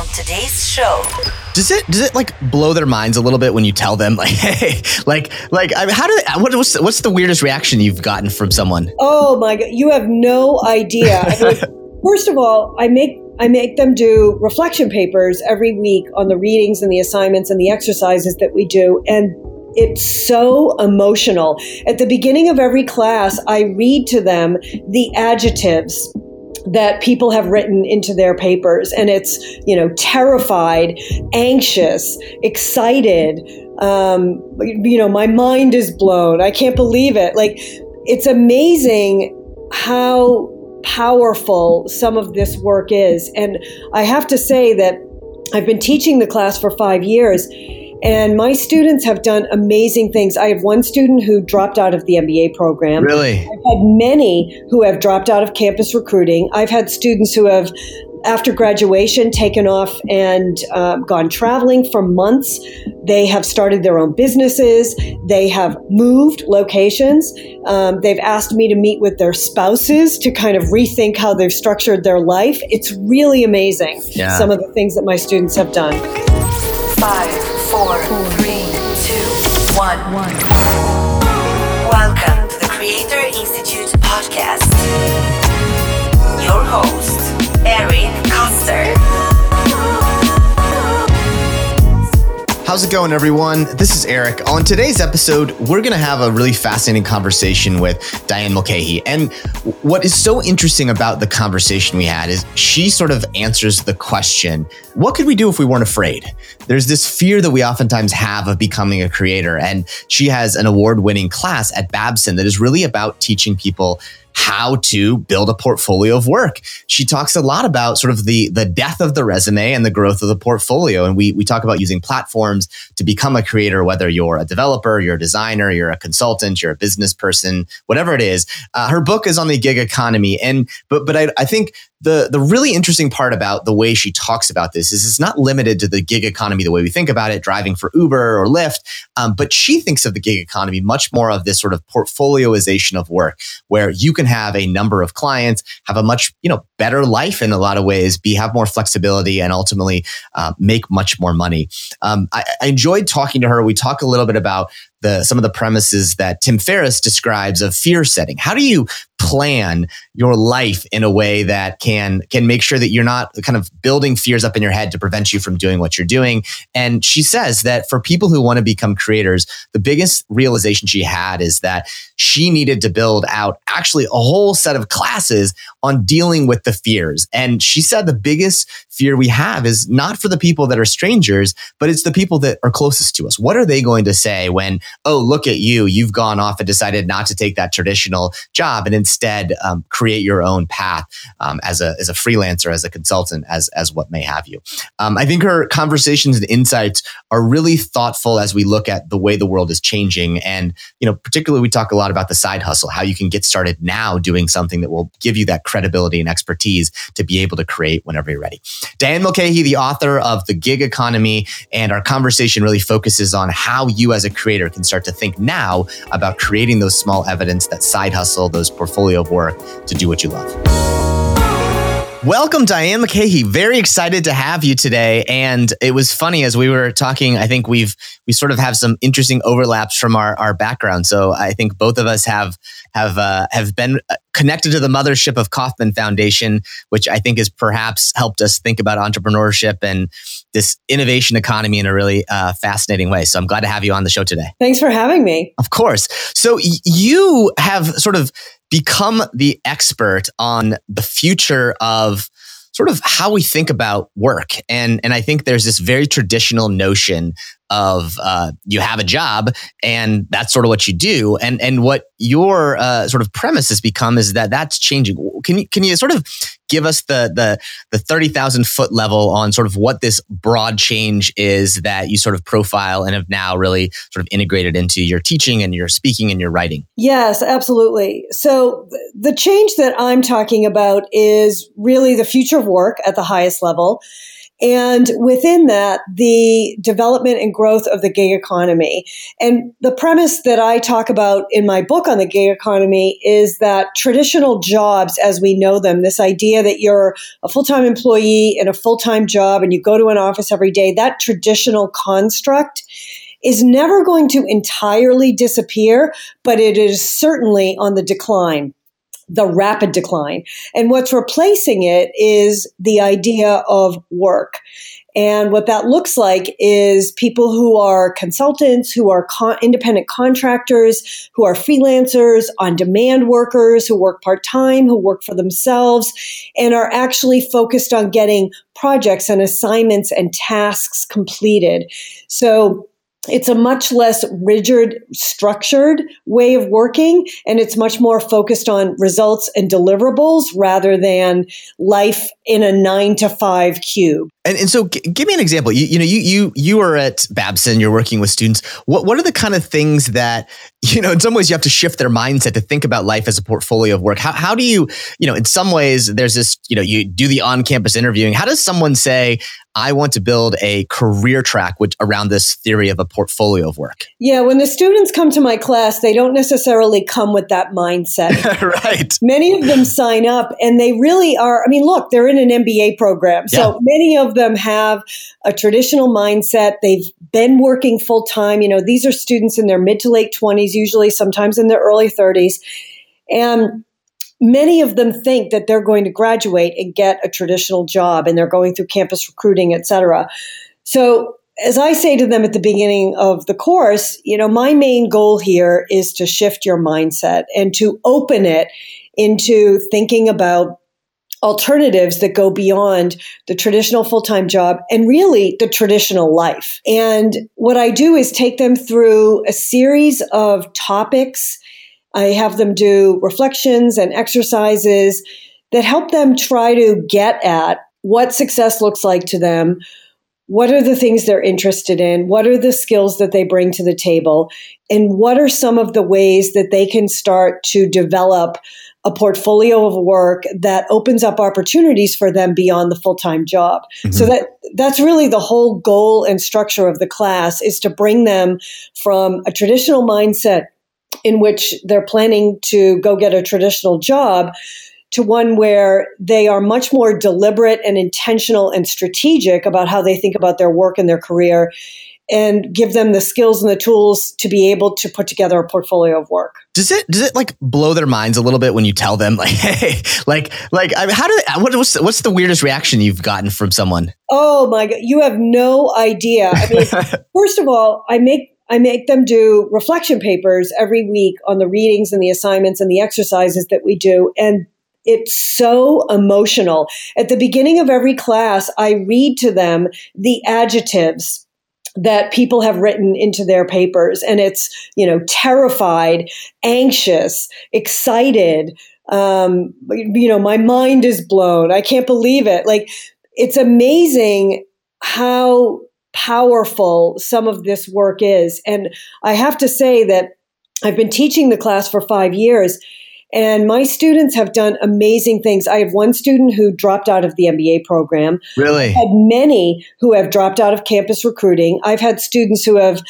on today's show. Does it does it like blow their minds a little bit when you tell them like hey like like I mean, how did what, what's the, what's the weirdest reaction you've gotten from someone? Oh my god, you have no idea. I mean, first of all, I make I make them do reflection papers every week on the readings and the assignments and the exercises that we do and it's so emotional. At the beginning of every class, I read to them the adjectives that people have written into their papers and it's you know terrified anxious excited um, you know my mind is blown. I can't believe it. Like it's amazing how powerful some of this work is. And i have to say that i've been teaching the class for five years and my students have done amazing things. I have one student who dropped out of the MBA program. Really? I've had many who have dropped out of campus recruiting. I've had students who have, after graduation, taken off and uh, gone traveling for months. They have started their own businesses. They have moved locations. Um, they've asked me to meet with their spouses to kind of rethink how they've structured their life. It's really amazing, Yeah. some of the things that my students have done. Five, four, three, How's it going, everyone? This is Eric. On today's episode, we're going to have a really fascinating conversation with Diane Mulcahy. And what is so interesting about the conversation we had is she sort of answers the question what could we do if we weren't afraid? There's this fear that we oftentimes have of becoming a creator. And she has an award winning class at Babson that is really about teaching people how to build a portfolio of work. She talks a lot about sort of the the death of the resume and the growth of the portfolio. And we we talk about using platforms to become a creator, whether you're a developer, you're a designer, you're a consultant, you're a business person, whatever it is. Uh, her book is on the gig economy, and but but I, I think the the really interesting part about the way she talks about this is it's not limited to the gig economy the way we think about it, driving for Uber or Lyft, um, but she thinks of the gig economy much more of this sort of portfolioization of work, where you can have a number of clients, have a much you know better life in a lot of ways, be have more flexibility, and ultimately uh, make much more money. Um, I, I enjoyed talking to her. We talk a little bit about the some of the premises that Tim Ferriss describes of fear setting. How do you plan your life in a way that can can make sure that you're not kind of building fears up in your head to prevent you from doing what you're doing? And she says that for people who want to become creators, the biggest realization she had is that she needed to build out actually a whole set of classes on dealing with the fears. And she said the biggest fear we have is not for the people that are strangers, but it's the people that are closest to us. What are they going to say when, oh, look at you, you've gone off and decided not to take that traditional job and instead um, create your own path um, as a as a freelancer, as a consultant, as as what may have you. Um, I think her conversations and insights are really thoughtful as we look at the way the world is changing, and you know, particularly we talk a lot about the side hustle, how you can get started now doing something that will give you that credibility and expertise to be able to create whenever you're ready. Diane Mulcahy, the author of The Gig Economy, and our conversation really focuses on how you as a creator can start to think now about creating those small evidence, that side hustle, those of work to do what you love. Welcome, Diane Mulcahy. Very excited to have you today. And it was funny as we were talking. I think we've we sort of have some interesting overlaps from our our background. So I think both of us have have uh, have been connected to the mothership of Kauffman Foundation, which I think has perhaps helped us think about entrepreneurship and this innovation economy in a really uh, fascinating way. So I'm glad to have you on the show today. Thanks for having me. Of course. So y- you have sort of become the expert on the future of sort of how we think about work. And, and I think there's this very traditional notion of uh, you have a job and that's sort of what you do. And, and what your uh, sort of premise has become is that that's changing. Can you, can you sort of give us the, the, the 30,000 foot level on sort of what this broad change is that you sort of profile and have now really sort of integrated into your teaching and your speaking and your writing? Yes, absolutely. So the change that I'm talking about is really the future of work at the highest level. And within that, the development and growth of the gig economy. And the premise that I talk about in my book on the gig economy is that traditional jobs as we know them, this idea that you're a full time employee in a full time job and you go to an office every day, that traditional construct is never going to entirely disappear, but it is certainly on the decline the rapid decline. And what's replacing it is the idea of work. And what that looks like is people who are consultants, who are independent contractors, who are freelancers, on demand workers, who work part time, who work for themselves, and are actually focused on getting projects and assignments and tasks completed. So it's a much less rigid, structured way of working, and it's much more focused on results and deliverables rather than life in a nine to five cube. And, and so, g- give me an example. You, you know, you you you are at Babson. You're working with students. What what are the kind of things that you know? In some ways, you have to shift their mindset to think about life as a portfolio of work. How how do you you know? In some ways, there's this you know you do the on campus interviewing. How does someone say I want to build a career track which around this theory of a portfolio of work? Yeah, when the students come to my class, they don't necessarily come with that mindset. right. Many of them sign up and they really are. I mean, look, they're in an MBA program. So yeah. many of them have a traditional mindset. They've been working full time. You know, these are students in their mid to late 20s, usually sometimes in their early 30s. And many of them think that they're going to graduate and get a traditional job and they're going through campus recruiting, et cetera. So as I say to them at the beginning of the course, you know, my main goal here is to shift your mindset and to open it into thinking about alternatives that go beyond the traditional full time job and really the traditional life. And what I do is take them through a series of topics I have them do reflections and exercises that help them try to get at what success looks like to them. What are the things they're interested in? What are the skills that they bring to the table? And what are some of the ways that they can start to develop a portfolio of work that opens up opportunities for them beyond the full-time job. Mm-hmm. So that that's really the whole goal and structure of the class is to bring them from a traditional mindset in which they're planning to go get a traditional job to one where they are much more deliberate and intentional and strategic about how they think about their work and their career and give them the skills and the tools to be able to put together a portfolio of work. Does it does it like blow their minds a little bit when you tell them like hey like like I mean, how did what, what's the, what's the weirdest reaction you've gotten from someone? Oh my god, you have no idea. I mean, first of all, I make I make them do reflection papers every week on the readings and the assignments and the exercises that we do. And it's so emotional. At the beginning of every class, I read to them the adjectives that people have written into their papers. And it's, you know, terrified, anxious, excited. Um, you know, my mind is blown. I can't believe it. Like, it's amazing how powerful some of this work is. And I have to say that I've been teaching the class for five years. And my students have done amazing things. I have one student who dropped out of the MBA program. Really? I've had many who have dropped out of campus recruiting. I've had students who have,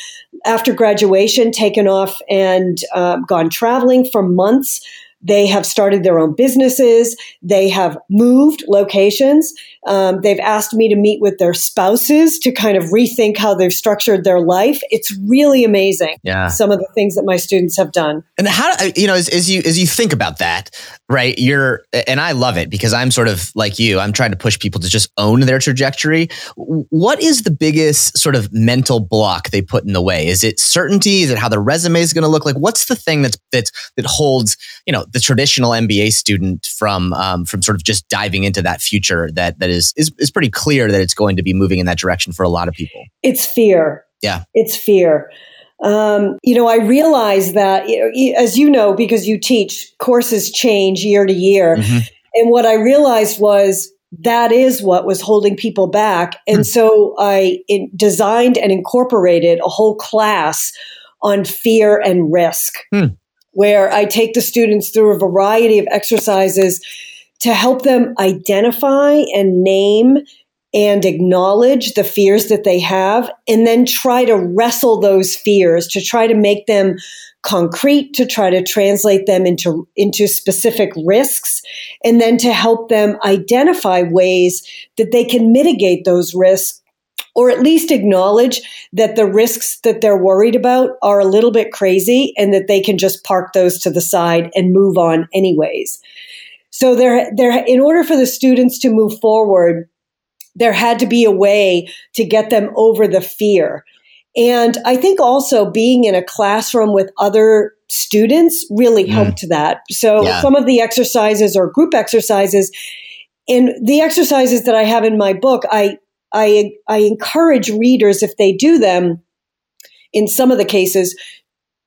after graduation, taken off and uh, gone traveling for months. They have started their own businesses. They have moved locations. Um, they've asked me to meet with their spouses to kind of rethink how they've structured their life. It's really amazing. Yeah. Some of the things that my students have done. And how, you know, as, as you, as you think about that, right, you're, and I love it because I'm sort of like you, I'm trying to push people to just own their trajectory. What is the biggest sort of mental block they put in the way? Is it certainty? Is it how their resume is going to look like? What's the thing that's, that's, that holds, you know, the traditional MBA student from, um, from sort of just diving into that future that, that is, is is pretty clear that it's going to be moving in that direction for a lot of people. It's fear. Yeah, it's fear. Um, you know, I realize that, as you know, because you teach, courses change year to year. Mm-hmm. And what I realized was that is what was holding people back. And hmm. so I designed and incorporated a whole class on fear and risk, hmm. where I take the students through a variety of exercises to help them identify and name and acknowledge the fears that they have and then try to wrestle those fears to try to make them concrete to try to translate them into into specific risks and then to help them identify ways that they can mitigate those risks or at least acknowledge that the risks that they're worried about are a little bit crazy and that they can just park those to the side and move on anyways. So there there in order for the students to move forward there had to be a way to get them over the fear. And I think also being in a classroom with other students really mm. helped that. So yeah. some of the exercises or group exercises in the exercises that I have in my book, I I I encourage readers if they do them in some of the cases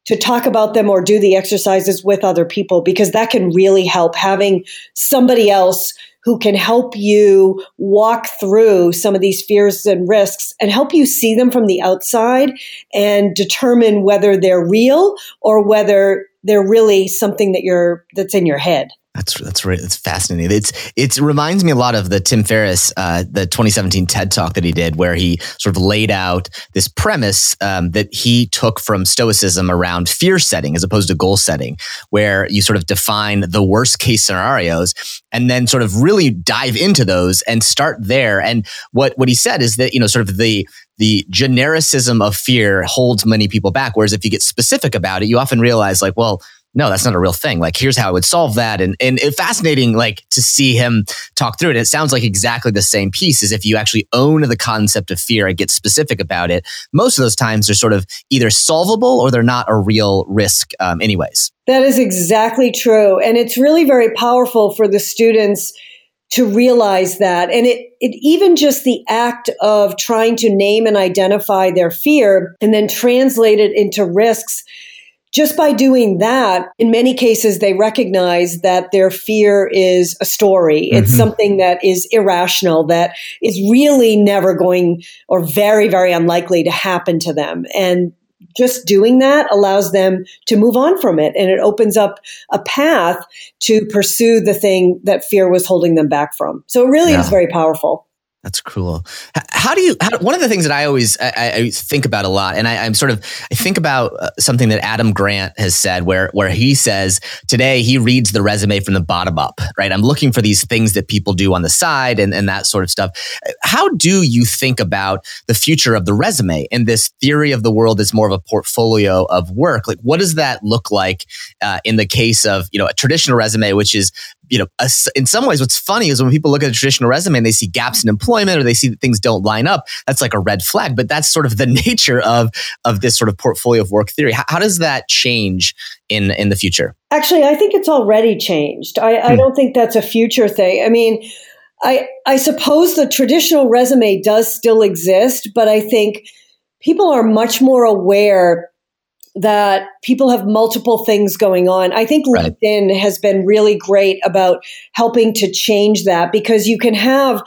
to talk about them or do the exercises with other people because that can really help having somebody else who can help you walk through some of these fears and risks and help you see them from the outside and determine whether they're real or whether they're really something that you're that's in your head. That's that's. It's fascinating. It's it reminds me a lot of the Tim Ferriss, uh, the 2017 TED talk that he did, where he sort of laid out this premise um, that he took from Stoicism around fear setting as opposed to goal setting, where you sort of define the worst case scenarios and then sort of really dive into those and start there. And what what he said is that you know sort of the the genericism of fear holds many people back. Whereas if you get specific about it, you often realize like, well no, that's not a real thing. Like, here's how I would solve that. And, and it fascinating, like, to see him talk through it. It sounds like exactly the same piece as if you actually own the concept of fear and get specific about it. Most of those times they're sort of either solvable or they're not a real risk, um, anyways. That is exactly true. And it's really very powerful for the students to realize that. And it, it even just the act of trying to name and identify their fear and then translate it into risks just by doing that, in many cases, they recognize that their fear is a story. Mm-hmm. It's something that is irrational, that is really never going or very, very unlikely to happen to them. And just doing that allows them to move on from it and it opens up a path to pursue the thing that fear was holding them back from. So it really yeah. is very powerful. That's cruel. How do you? How, one of the things that I always I, I think about a lot, and I, am sort of I think about uh, something that Adam Grant has said, where where he says today he reads the resume from the bottom up. Right, I'm looking for these things that people do on the side and and that sort of stuff. How do you think about the future of the resume and this theory of the world as more of a portfolio of work? Like, what does that look like uh, in the case of you know a traditional resume, which is you know, a, in some ways, what's funny is when people look at a traditional resume and they see gaps in employment or they see that things don't line up, that's like a red flag. But that's sort of the nature of of this sort of portfolio of work theory. How, how does that change in in the future? Actually, I think it's already changed. I, hmm. I don't think that's a future thing. I mean, I I suppose the traditional resume does still exist, but I think people are much more aware that people have multiple things going on. I think right. LinkedIn has been really great about helping to change that because you can have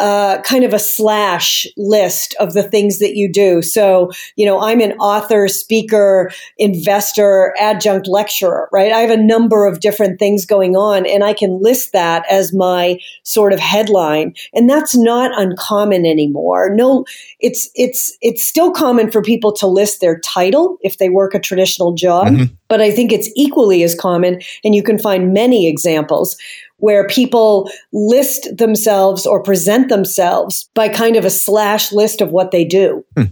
uh, kind of a slash list of the things that you do. So, you know, I'm an author, speaker, investor, adjunct lecturer, right? I have a number of different things going on and I can list that as my sort of headline. And that's not uncommon anymore. No, it's, it's, it's still common for people to list their title if they work a traditional job, mm-hmm. but I think it's equally as common. And you can find many examples where people list themselves or present themselves by kind of a slash list of what they do. Hmm.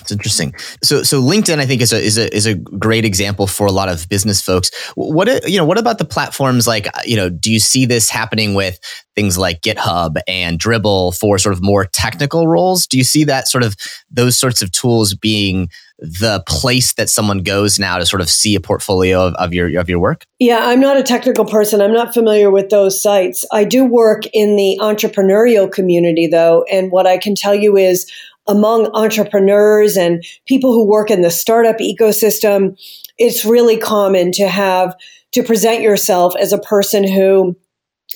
It's interesting. So, so LinkedIn, I think, is a is a is a great example for a lot of business folks. What uh, you know, what about the platforms like uh, you know? Do you see this happening with things like GitHub and Dribbble for sort of more technical roles? Do you see that sort of those sorts of tools being the place that someone goes now to sort of see a portfolio of, of your of your work? Yeah, I'm not a technical person. I'm not familiar with those sites. I do work in the entrepreneurial community though, and what I can tell you is among entrepreneurs and people who work in the startup ecosystem, it's really common to have to present yourself as a person who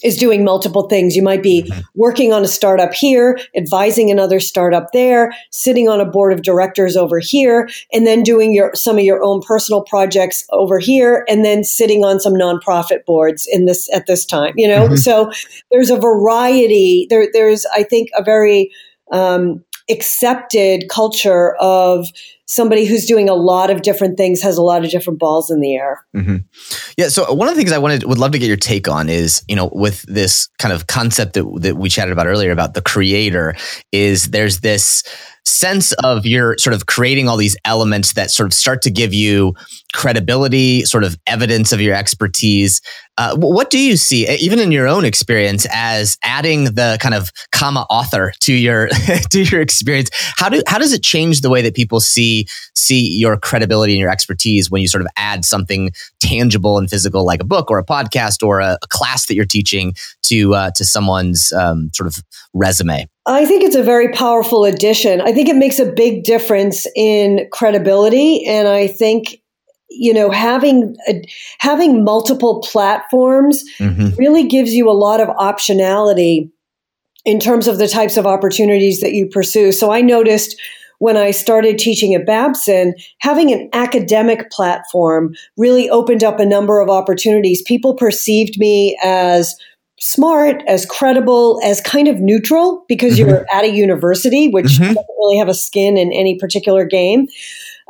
is doing multiple things. You might be Mm-hmm. working on a startup here, advising another startup there, sitting on a board of directors over here, and then doing your some of your own personal projects over here, and then sitting on some nonprofit boards in this at this time. You know, Mhm. so there's a variety. There, there's I think a very um, accepted culture of somebody who's doing a lot of different things, has a lot of different balls in the air. hmm Yeah. So one of the things I wanted would love to get your take on is, you know, with this kind of concept that, that we chatted about earlier about the creator, is there's this sense of you're sort of creating all these elements that sort of start to give you credibility, sort of evidence of your expertise. Uh, what do you see, even in your own experience, as adding the kind of comma author to your to your experience? How do how does it change the way that people see see your credibility and your expertise when you sort of add something tangible and physical like a book or a podcast or a, a class that you're teaching to uh, to someone's um, sort of resume? I think it's a very powerful addition. I think it makes a big difference in credibility, and I think you know having a, having multiple platforms Mm-hmm. really gives you a lot of optionality in terms of the types of opportunities that you pursue. So I noticed when I started teaching at Babson, having an academic platform really opened up a number of opportunities. People perceived me as smart, as credible, as kind of neutral because you're at a university, which Mhm. doesn't really have a skin in any particular game.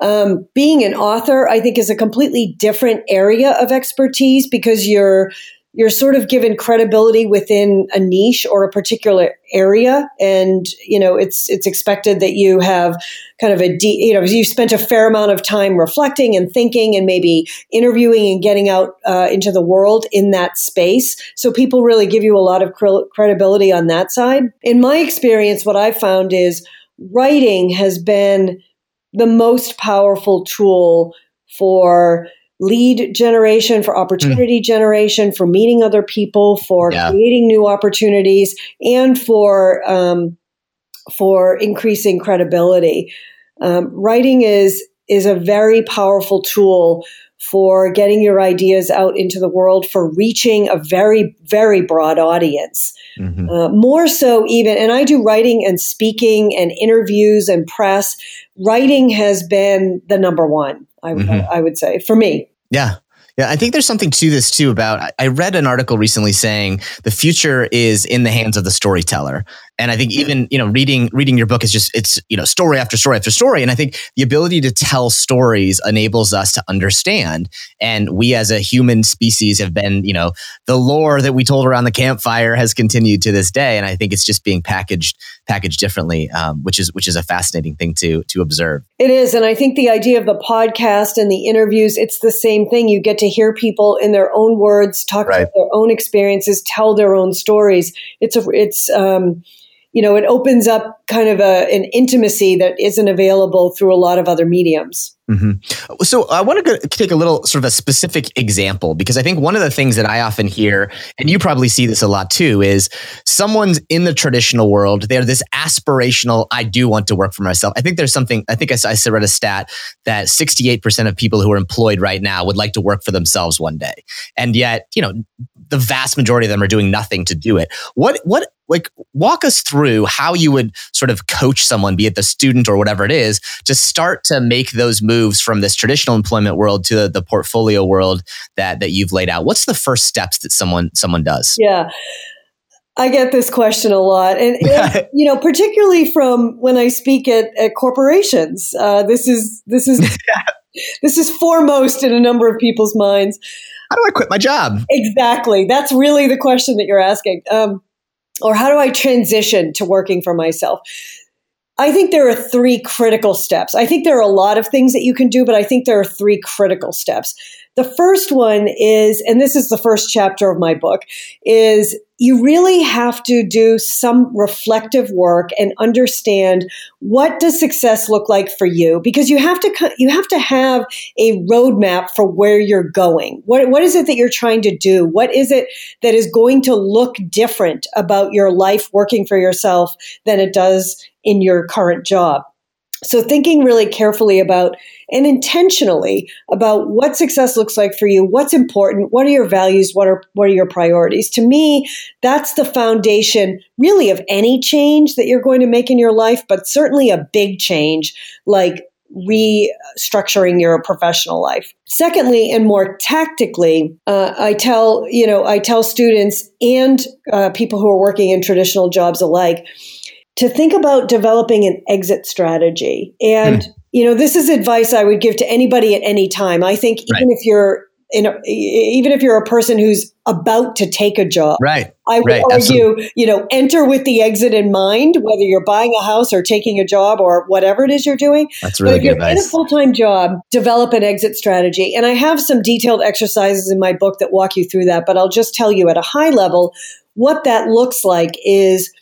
Um, being an author, I think, is a completely different area of expertise because you're you're sort of given credibility within a niche or a particular area, and you know it's it's expected that you have kind of a de- you know you spent a fair amount of time reflecting and thinking and maybe interviewing and getting out uh, into the world in that space. So people really give you a lot of cre- credibility on that side. In my experience, what I've found is writing has been the most powerful tool for lead generation, for opportunity generation, for meeting other people, for Yeah. creating new opportunities, and for um, for increasing credibility. Um, writing is is a very powerful tool for getting your ideas out into the world, for reaching a very very broad audience. Mm-hmm. Uh, more so, even, and I do writing and speaking and interviews and press. Writing has been the number one, I, would Mhm. I would say, for me. Yeah. Yeah, I think there's something to this too about I read an article recently saying the future is in the hands of the storyteller. And I think even, you know, reading reading your book is just it's, you know, story after story after story and I think the ability to tell stories enables us to understand and we as a human species have been, you know, the lore that we told around the campfire has continued to this day and I think it's just being packaged packaged differently um, which is which is a fascinating thing to to observe. It is. And I think the idea of the podcast and the interviews, it's the same thing. You get to hear people in their own words talk Right. about their own experiences, tell their own stories. It's a, it's, um, you know, it opens up kind of a, an intimacy that isn't available through a lot of other mediums. Hmm So I want to take a little sort of a specific example because I think one of the things that I often hear, and you probably see this a lot too, is someone's in the traditional world. They're this aspirational, I do want to work for myself. I think there's something, I think I, I read a stat that 68% of people who are employed right now would like to work for themselves one day. And yet, you know, the vast majority of them are doing nothing to do it. What, what, like, walk us through how you would sort of coach someone, be it the student or whatever it is, to start to make those moves from this traditional employment world to the, the portfolio world that that you've laid out. What's the first steps that someone someone does? Yeah. I get this question a lot, and, and, you know, particularly from when I speak at, at corporations. Uh, this is this is this is foremost in a number of people's minds. How do I quit my job? Exactly, that's really the question that you're asking. Um, or how do I transition to working for myself? I think there are three critical steps. I think there are a lot of things that you can do, but I think there are three critical steps. The first one is, and this is the first chapter of my book, is you really have to do some reflective work and understand what does success look like for you because you have to you have to have a roadmap for where you're going. What what is it that you're trying to do? What is it that is going to look different about your life working for yourself than it does in your current job? So, thinking really carefully about and intentionally about what success looks like for you, what's important, what are your values, what are what are your priorities. To me, that's the foundation really of any change that you're going to make in your life, but certainly a big change like restructuring your professional life. Secondly, and more tactically, uh, I tell you know I tell students and uh, people who are working in traditional jobs alike to think about developing an exit strategy. And hmm. You know, this is advice I would give to anybody at any time. I think even right. if you're in a, even if you're a person who's about to take a job, right? I would right, argue, absolutely. you know, enter with the exit in mind, whether you're buying a house or taking a job or whatever it is you're doing. That's really but if good you're advice. in a full time job, develop an exit strategy. And I have some detailed exercises in my book that walk you through that. But I'll just tell you at a high level what that looks like is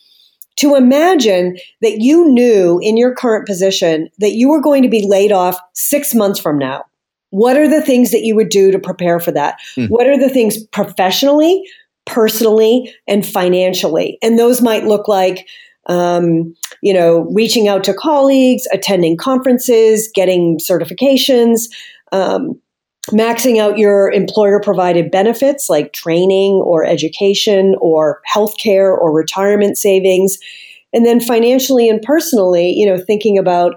to imagine that you knew in your current position that you were going to be laid off six months from now. What are the things that you would do to prepare for that? Mm. What are the things professionally, personally, and financially? And those might look like, um, you know, reaching out to colleagues, attending conferences, getting certifications, um, maxing out your employer provided benefits like training or education or healthcare or retirement savings. And then financially and personally, you know, thinking about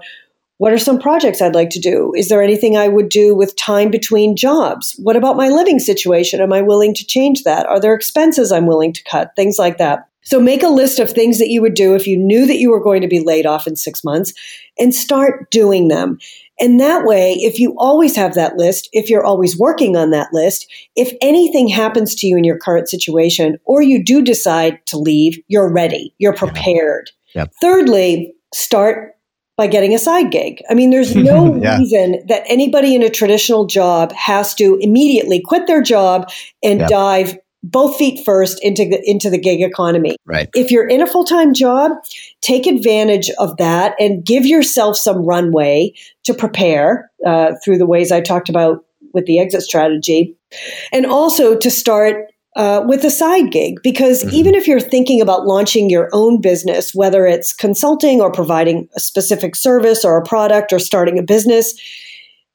what are some projects I'd like to do? Is there anything I would do with time between jobs? What about my living situation? Am I willing to change that? Are there expenses I'm willing to cut? Things like that. So make a list of things that you would do if you knew that you were going to be laid off in six months and start doing them. And that way, if you always have that list, if you're always working on that list, if anything happens to you in your current situation or you do decide to leave, you're ready, you're prepared. Yep. Thirdly, start by getting a side gig. I mean, there's no yeah. reason that anybody in a traditional job has to immediately quit their job and yep. dive both feet first into the, into the gig economy. Right. If you're in a full time job, take advantage of that and give yourself some runway to prepare uh, through the ways I talked about with the exit strategy, and also to start. Uh, with a side gig, because mm-hmm. even if you're thinking about launching your own business, whether it's consulting or providing a specific service or a product or starting a business,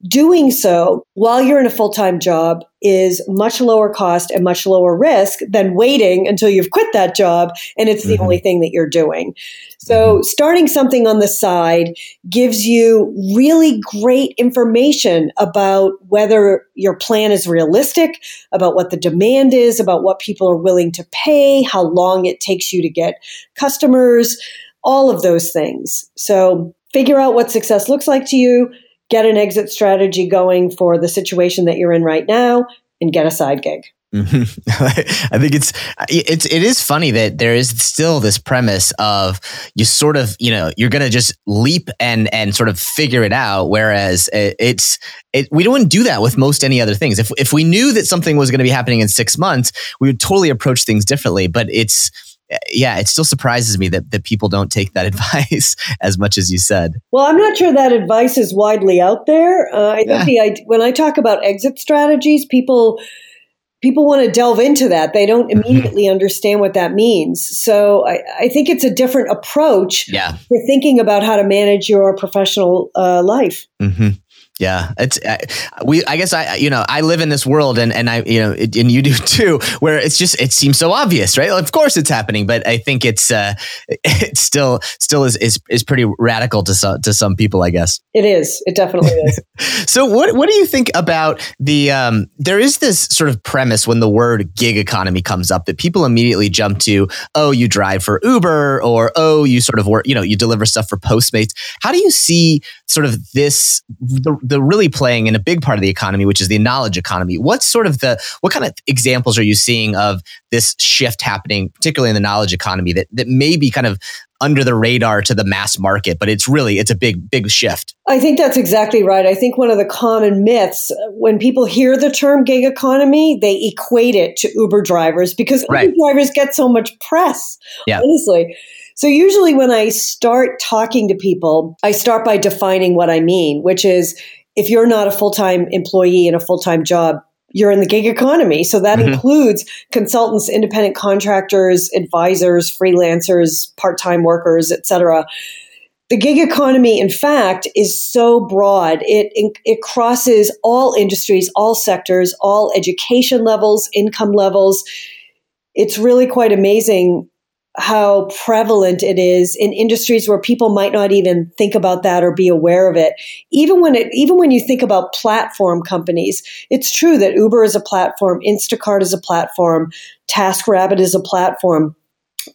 Doing so while you're in a full time job is much lower cost and much lower risk than waiting until you've quit that job and it's the mm-hmm. only thing that you're doing. So, mm-hmm. starting something on the side gives you really great information about whether your plan is realistic, about what the demand is, about what people are willing to pay, how long it takes you to get customers, all of those things. So, figure out what success looks like to you get an exit strategy going for the situation that you're in right now and get a side gig. Mm-hmm. I think it's it's it is funny that there is still this premise of you sort of you know you're gonna just leap and and sort of figure it out, whereas it's it, we don't do that with most any other things. If if we knew that something was going to be happening in six months, we would totally approach things differently. But it's yeah, it still surprises me that, that people don't take that advice as much as you said. Well, I'm not sure that advice is widely out there. Uh, I yeah. think the, when I talk about exit strategies, people people want to delve into that. They don't mm-hmm. immediately mm-hmm. understand what that means. So I, I, think it's a different approach yeah. for thinking about how to manage your professional uh, life. Mm-hmm. Yeah, it's uh, we. I guess I, you know, I live in this world, and and I, you know, it, and you do too, where it's just it seems so obvious, right? Of course, it's happening, but I think it's uh, it still still is is is pretty radical to some to some people, I guess. It is. It definitely is. so, what what do you think about the? Um, there is this sort of premise when the word gig economy comes up that people immediately jump to. Oh, you drive for Uber, or oh, you sort of work. You know, you deliver stuff for Postmates. How do you see sort of this? The, the really playing in a big part of the economy, which is the knowledge economy. What's sort of the what kind of examples are you seeing of this shift happening, particularly in the knowledge economy, that that may be kind of under the radar to the mass market, but it's really it's a big big shift. I think that's exactly right. I think one of the common myths when people hear the term gig economy, they equate it to Uber drivers because right. Uber drivers get so much press. Yeah. Honestly. So usually when I start talking to people, I start by defining what I mean, which is if you're not a full time employee in a full time job, you're in the gig economy. So that mm-hmm. includes consultants, independent contractors, advisors, freelancers, part time workers, etc. the gig economy, in fact, is so broad. It, it crosses all industries, all sectors, all education levels, income levels. It's really quite amazing how prevalent it is in industries where people might not even think about that or be aware of it. Even when it, even when you think about platform companies, it's true that Uber is a platform, Instacart is a platform, TaskRabbit is a platform.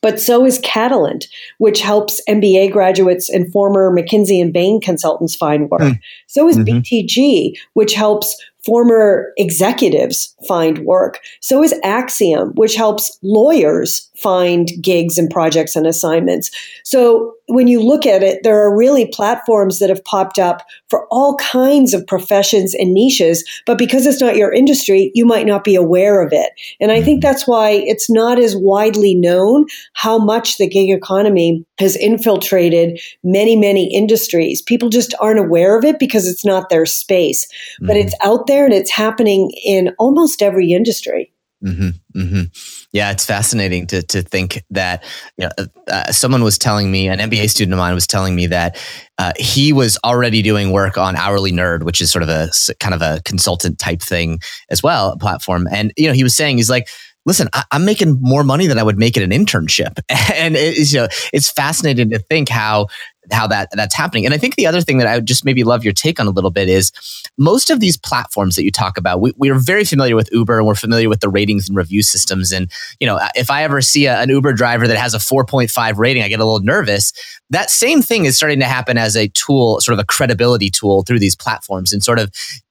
But so is Catalant, which helps MBA graduates and former McKinsey and Bain consultants find work. Mm. So is mm-hmm. BTG, which helps former executives find work. So is Axiom, which helps lawyers find gigs and projects and assignments. So when you look at it, there are really platforms that have popped up for all kinds of professions and niches, but because it's not your industry, you might not be aware of it. And I think mm-hmm. that's why it's not as widely known how much the gig economy has infiltrated many, many industries. People just aren't aware of it because it's not their space, mm-hmm. but it's out there and it's happening in almost every industry. Mm-hmm, mm-hmm. Yeah, it's fascinating to to think that you know, uh, uh someone was telling me, an MBA student of mine was telling me that uh, he was already doing work on HourlyNerd, which is sort of a kind of a consultant type thing as well, platform. And you know, he was saying he's like, listen, I, am making more money than I would make at an internship, and you know, it's fascinating to think how how that that's happening. And I think the other thing that I would just maybe love your take on a little bit is most of these platforms that you talk about, we, we are very familiar with Uber and we're familiar with the ratings and review systems. And, you know, if I ever see a, an Uber driver that has a 4.5 rating, I get a little nervous. That same thing is starting to happen as a tool, sort of a credibility tool through these platforms and sort of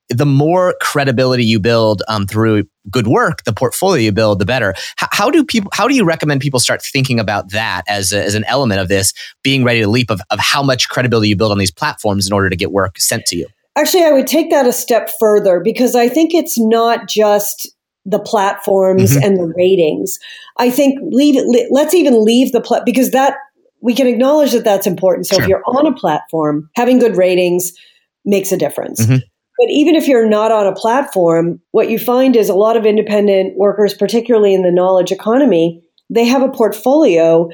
the more credibility you build um, through good work, the portfolio you build, the better. How, how, do people? How do you recommend people start thinking about that as, a, as an element of this, being ready to leap of, of how much credibility you build on these platforms in order to get work sent to you? Actually, I would take that a step further because I think it's not just the platforms mm-hmm. and the ratings. I think leave. Let's even leave the plat because that we can acknowledge that that's important. So sure. if you're on a platform, having good ratings makes a difference. Mm-hmm. But even if you're not on a platform, what you find is a lot of independent workers, particularly in the knowledge economy, they have a portfolio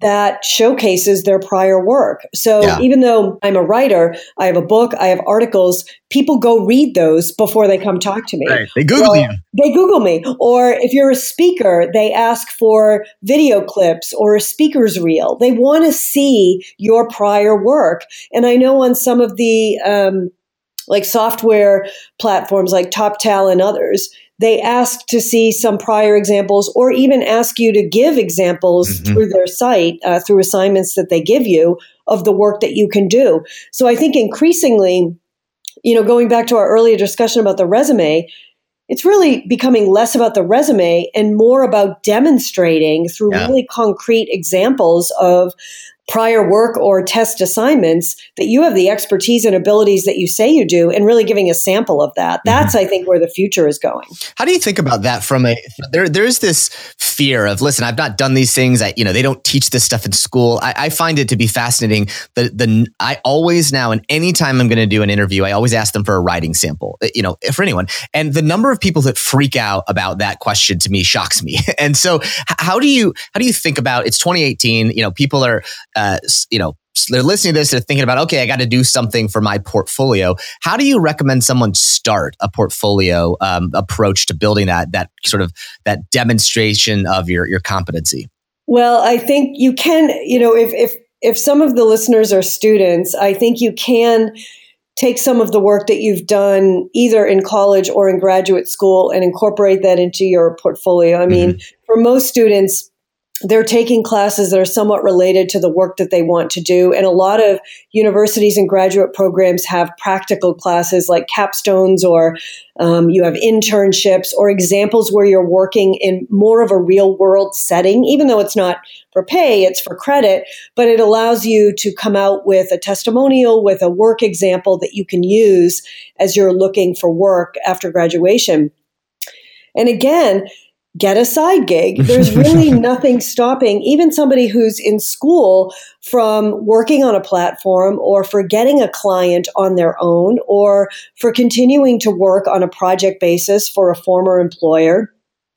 that showcases their prior work. So yeah. even though I'm a writer, I have a book, I have articles, people go read those before they come talk to me. Right. They Google you. They Google me. Or if you're a speaker, they ask for video clips or a speaker's reel. They want to see your prior work. And I know on some of the um, like software platforms like Toptal and others, they ask to see some prior examples or even ask you to give examples mm-hmm. through their site, uh, through assignments that they give you of the work that you can do. So I think increasingly, you know, going back to our earlier discussion about the resume, it's really becoming less about the resume and more about demonstrating through yeah. really concrete examples of prior work or test assignments that you have the expertise and abilities that you say you do and really giving a sample of that. That's mm-hmm. i think where the future is going. How do you think about that from a there there's this fear of listen i've not done these things. I you know they don't teach this stuff in school. I, I find it to be fascinating. The the i always now and anytime i'm going to do an interview i always ask them for a writing sample you know for anyone. And the number of people that freak out about that question to me shocks me. And so how do you how do you think about it's 2018 you know people are uh, you know, they're listening to this, they're thinking about, okay, I got to do something for my portfolio. How do you recommend someone start a portfolio um, approach to building that that sort of that demonstration of your your competency? Well, I think you can, you know, if if if some of the listeners are students, I think you can take some of the work that you've done either in college or in graduate school and incorporate that into your portfolio. I mean, mm-hmm. for most students, they're taking classes that are somewhat related to the work that they want to do. And a lot of universities and graduate programs have practical classes like capstones, or um, you have internships, or examples where you're working in more of a real world setting, even though it's not for pay, it's for credit, but it allows you to come out with a testimonial, with a work example that you can use as you're looking for work after graduation. And again, get a side gig. There's really nothing stopping even somebody who's in school from working on a platform or for getting a client on their own or for continuing to work on a project basis for a former employer.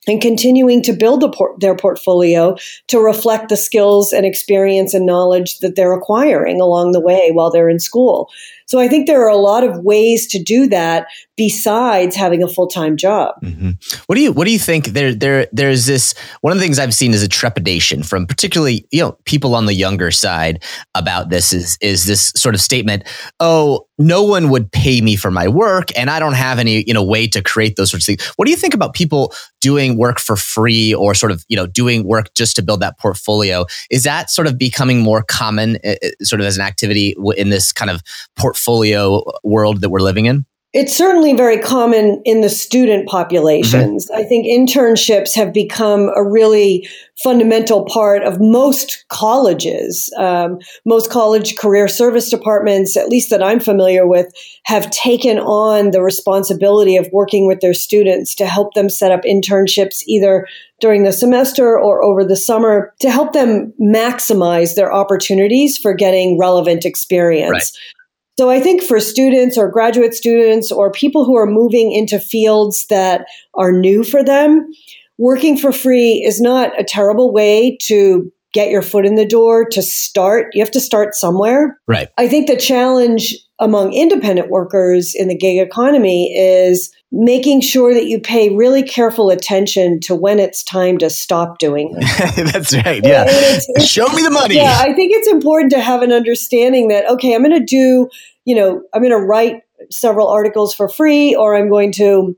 and continuing to build the por- their portfolio to reflect the skills and experience and knowledge that they're acquiring along the way while they're in school. So I think there are a lot of ways to do that besides having a full time job. Mm-hmm. What do you What do you think? There, there, there's this. One of the things I've seen is a trepidation from particularly you know people on the younger side about this. Is is this sort of statement? Oh, no one would pay me for my work, and I don't have any you know way to create those sorts of things. What do you think about people doing work for free or sort of you know doing work just to build that portfolio? Is that sort of becoming more common, uh, sort of as an activity in this kind of portfolio world that we're living in? It's certainly very common in the student populations. Mm-hmm. I think internships have become a really fundamental part of most colleges. Um, most college career service departments, at least that I'm familiar with, have taken on the responsibility of working with their students to help them set up internships either during the semester or over the summer to help them maximize their opportunities for getting relevant experience. Right. So I think for students or graduate students or people who are moving into fields that are new for them, working for free is not a terrible way to get your foot in the door to start. You have to start somewhere. Right. I think the challenge among independent workers in the gig economy is making sure that you pay really careful attention to when it's time to stop doing it. That's right. Yeah. It's, it's, Show me the money. Yeah. I think it's important to have an understanding that, okay, I'm going to do you know, I'm going to write several articles for free, or I'm going to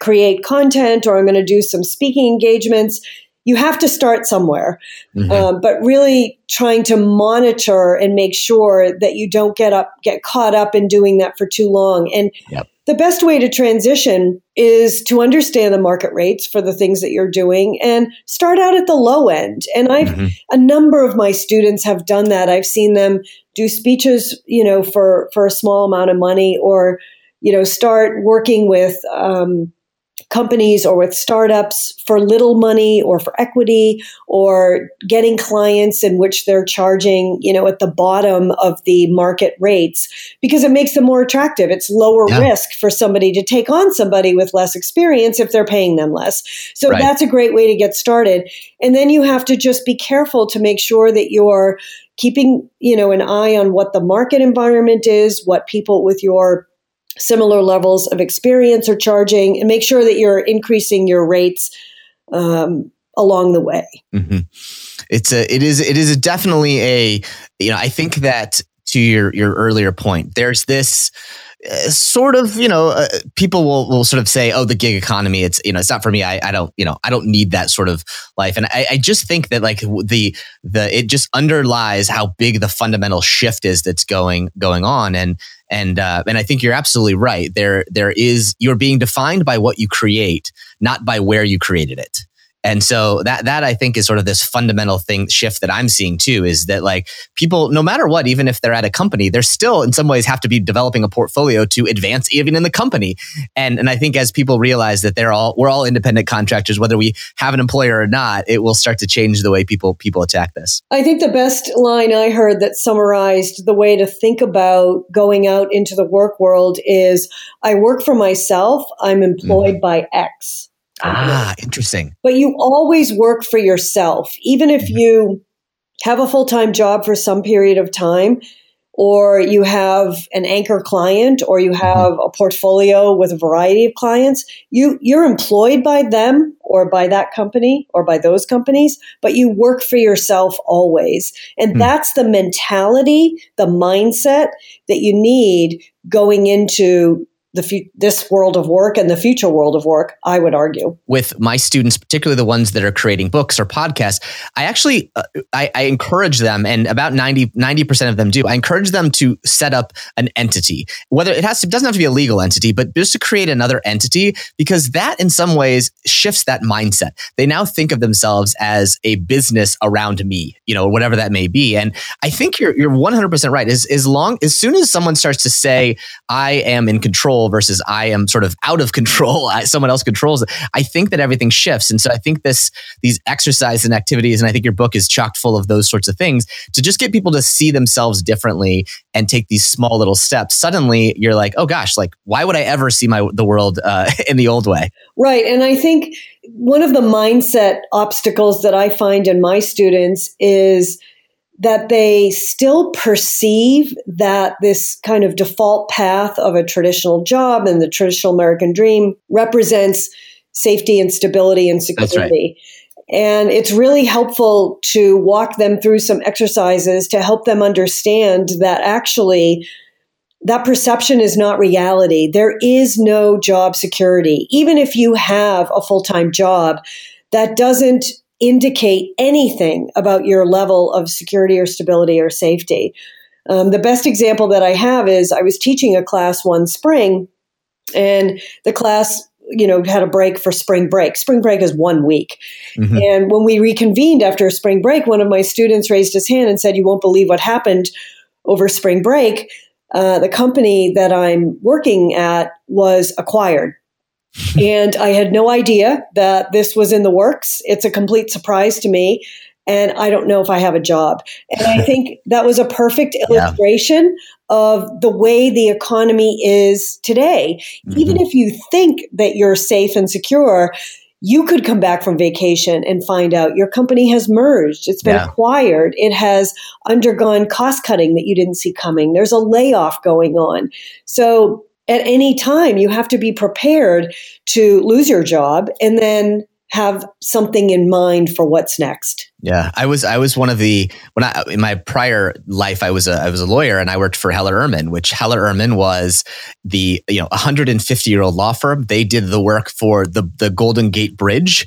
create content, or I'm going to do some speaking engagements. You have to start somewhere, mm-hmm. um, but really trying to monitor and make sure that you don't get up, get caught up in doing that for too long. And yep. The best way to transition is to understand the market rates for the things that you're doing and start out at the low end. And I've mm-hmm. a number of my students have done that. I've seen them do speeches, you know, for for a small amount of money or you know start working with um, companies or with startups for little money or for equity or getting clients in which they're charging, you know, at the bottom of the market rates because it makes them more attractive. It's lower yeah. risk for somebody to take on somebody with less experience if they're paying them less. So right. that's a great way to get started. And then you have to just be careful to make sure that you're keeping, you know, an eye on what the market environment is, what people with your similar levels of experience or charging and make sure that you're increasing your rates um, along the way. Mm-hmm. It's a, it is, it is a definitely a, you know, I think that to your, your earlier point, there's this, uh, sort of, you know, uh, people will will sort of say, "Oh, the gig economy, it's you know, it's not for me. I, I don't, you know, I don't need that sort of life." And I, I just think that like the the it just underlies how big the fundamental shift is that's going going on. And and uh, and I think you're absolutely right. There there is you're being defined by what you create, not by where you created it. And so that that I think is sort of this fundamental thing shift that I'm seeing too is that like people, no matter what, even if they're at a company, they're still in some ways have to be developing a portfolio to advance even in the company. And and I think as people realize that they're all we're all independent contractors, whether we have an employer or not, it will start to change the way people people attack this. I think the best line I heard that summarized the way to think about going out into the work world is I work for myself, I'm employed mm-hmm. by X. Ah, interesting. But you always work for yourself, even if mm-hmm. you have a full time job for some period of time, or you have an anchor client, or you mm-hmm. have a portfolio with a variety of clients. You you're employed by them or by that company or by those companies, but you work for yourself always, and mm. that's the mentality, the mindset that you need going into the fu- this world of work and the future world of work i would argue. With my students particularly the ones that are creating books or podcasts i actually uh, I, I, encourage them and about 90 90% of them do i encourage them to set up an entity. Whether it has to doesn't have to be a legal entity but just to create another entity because that in some ways shifts that mindset. They now think of themselves as a business around me you know whatever that may be. And i think you're you're 100% right. As, as long as soon as someone starts to say i am in control control versus I am sort of out of control. Someone else controls it. I think that everything shifts, and so I think this these exercise and activities, and I think your book is chocked full of those sorts of things to just get people to see themselves differently and take these small little steps. Suddenly, you're like, oh gosh, like why would I ever see my the world uh, in the old way? Right, and I think one of the mindset obstacles that I find in my students is that they still perceive that this kind of default path of a traditional job and the traditional American dream represents safety and stability and security. Right. And it's really helpful to walk them through some exercises to help them understand that actually that perception is not reality. There is no job security. Even if you have a full time job, that doesn't indicate anything about your level of security or stability or safety. Um, the best example that I have is I was teaching a class one spring, and the class you know had a break for spring break spring break is one week mm-hmm. and when we reconvened after spring break one of my students raised his hand and said you won't believe what happened over spring break uh, the company that i'm working at was acquired and I had no idea that this was in the works. It's a complete surprise to me. And I don't know if I have a job. And I think that was a perfect illustration yeah. of the way the economy is today. Mm-hmm. Even if you think that you're safe and secure, you could come back from vacation and find out your company has merged, it's been yeah. acquired, it has undergone cost cutting that you didn't see coming. There's a layoff going on. So at any time you have to be prepared to lose your job and then have something in mind for what's next. Yeah, I was I was one of the when I in my prior life I was a I was a lawyer and I worked for Heller Ehrman, which Heller Ehrman was the you know 150 year old law firm. They did the work for the the Golden Gate Bridge,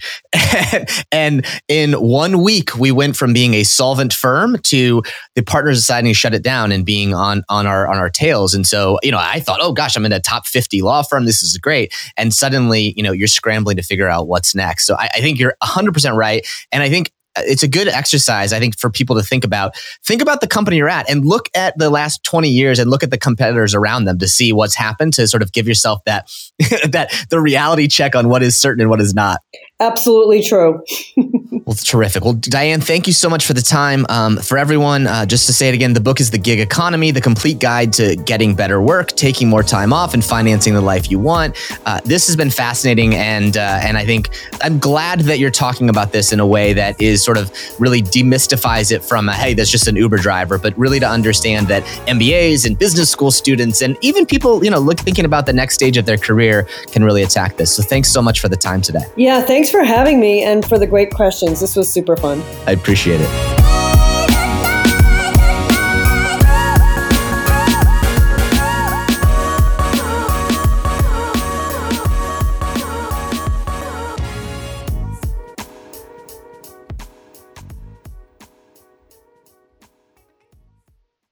and in one week we went from being a solvent firm to the partners deciding to shut it down and being on on our on our tails. And so you know I thought, oh gosh, I'm in a top 50 law firm. This is great. And suddenly you know you're scrambling to figure out what's next. So I, I think you're 100 percent right, and I think it's a good exercise, I think, for people to think about. Think about the company you're at and look at the last 20 years and look at the competitors around them to see what's happened to sort of give yourself that that the reality check on what is certain and what is not. Absolutely true. well, terrific. Well, Diane, thank you so much for the time. Um, for everyone, uh, just to say it again, the book is The Gig Economy, the complete guide to getting better work, taking more time off, and financing the life you want. Uh, this has been fascinating, and uh, and I think I'm glad that you're talking about this in a way that is sort of really demystifies it from a, hey, that's just an Uber driver, but really to understand that MBAs and business school students and even people, you know, look thinking about the next stage of their career can really attack this. So thanks so much for the time today. Yeah, thanks for having me and for the great questions. This was super fun. I appreciate it.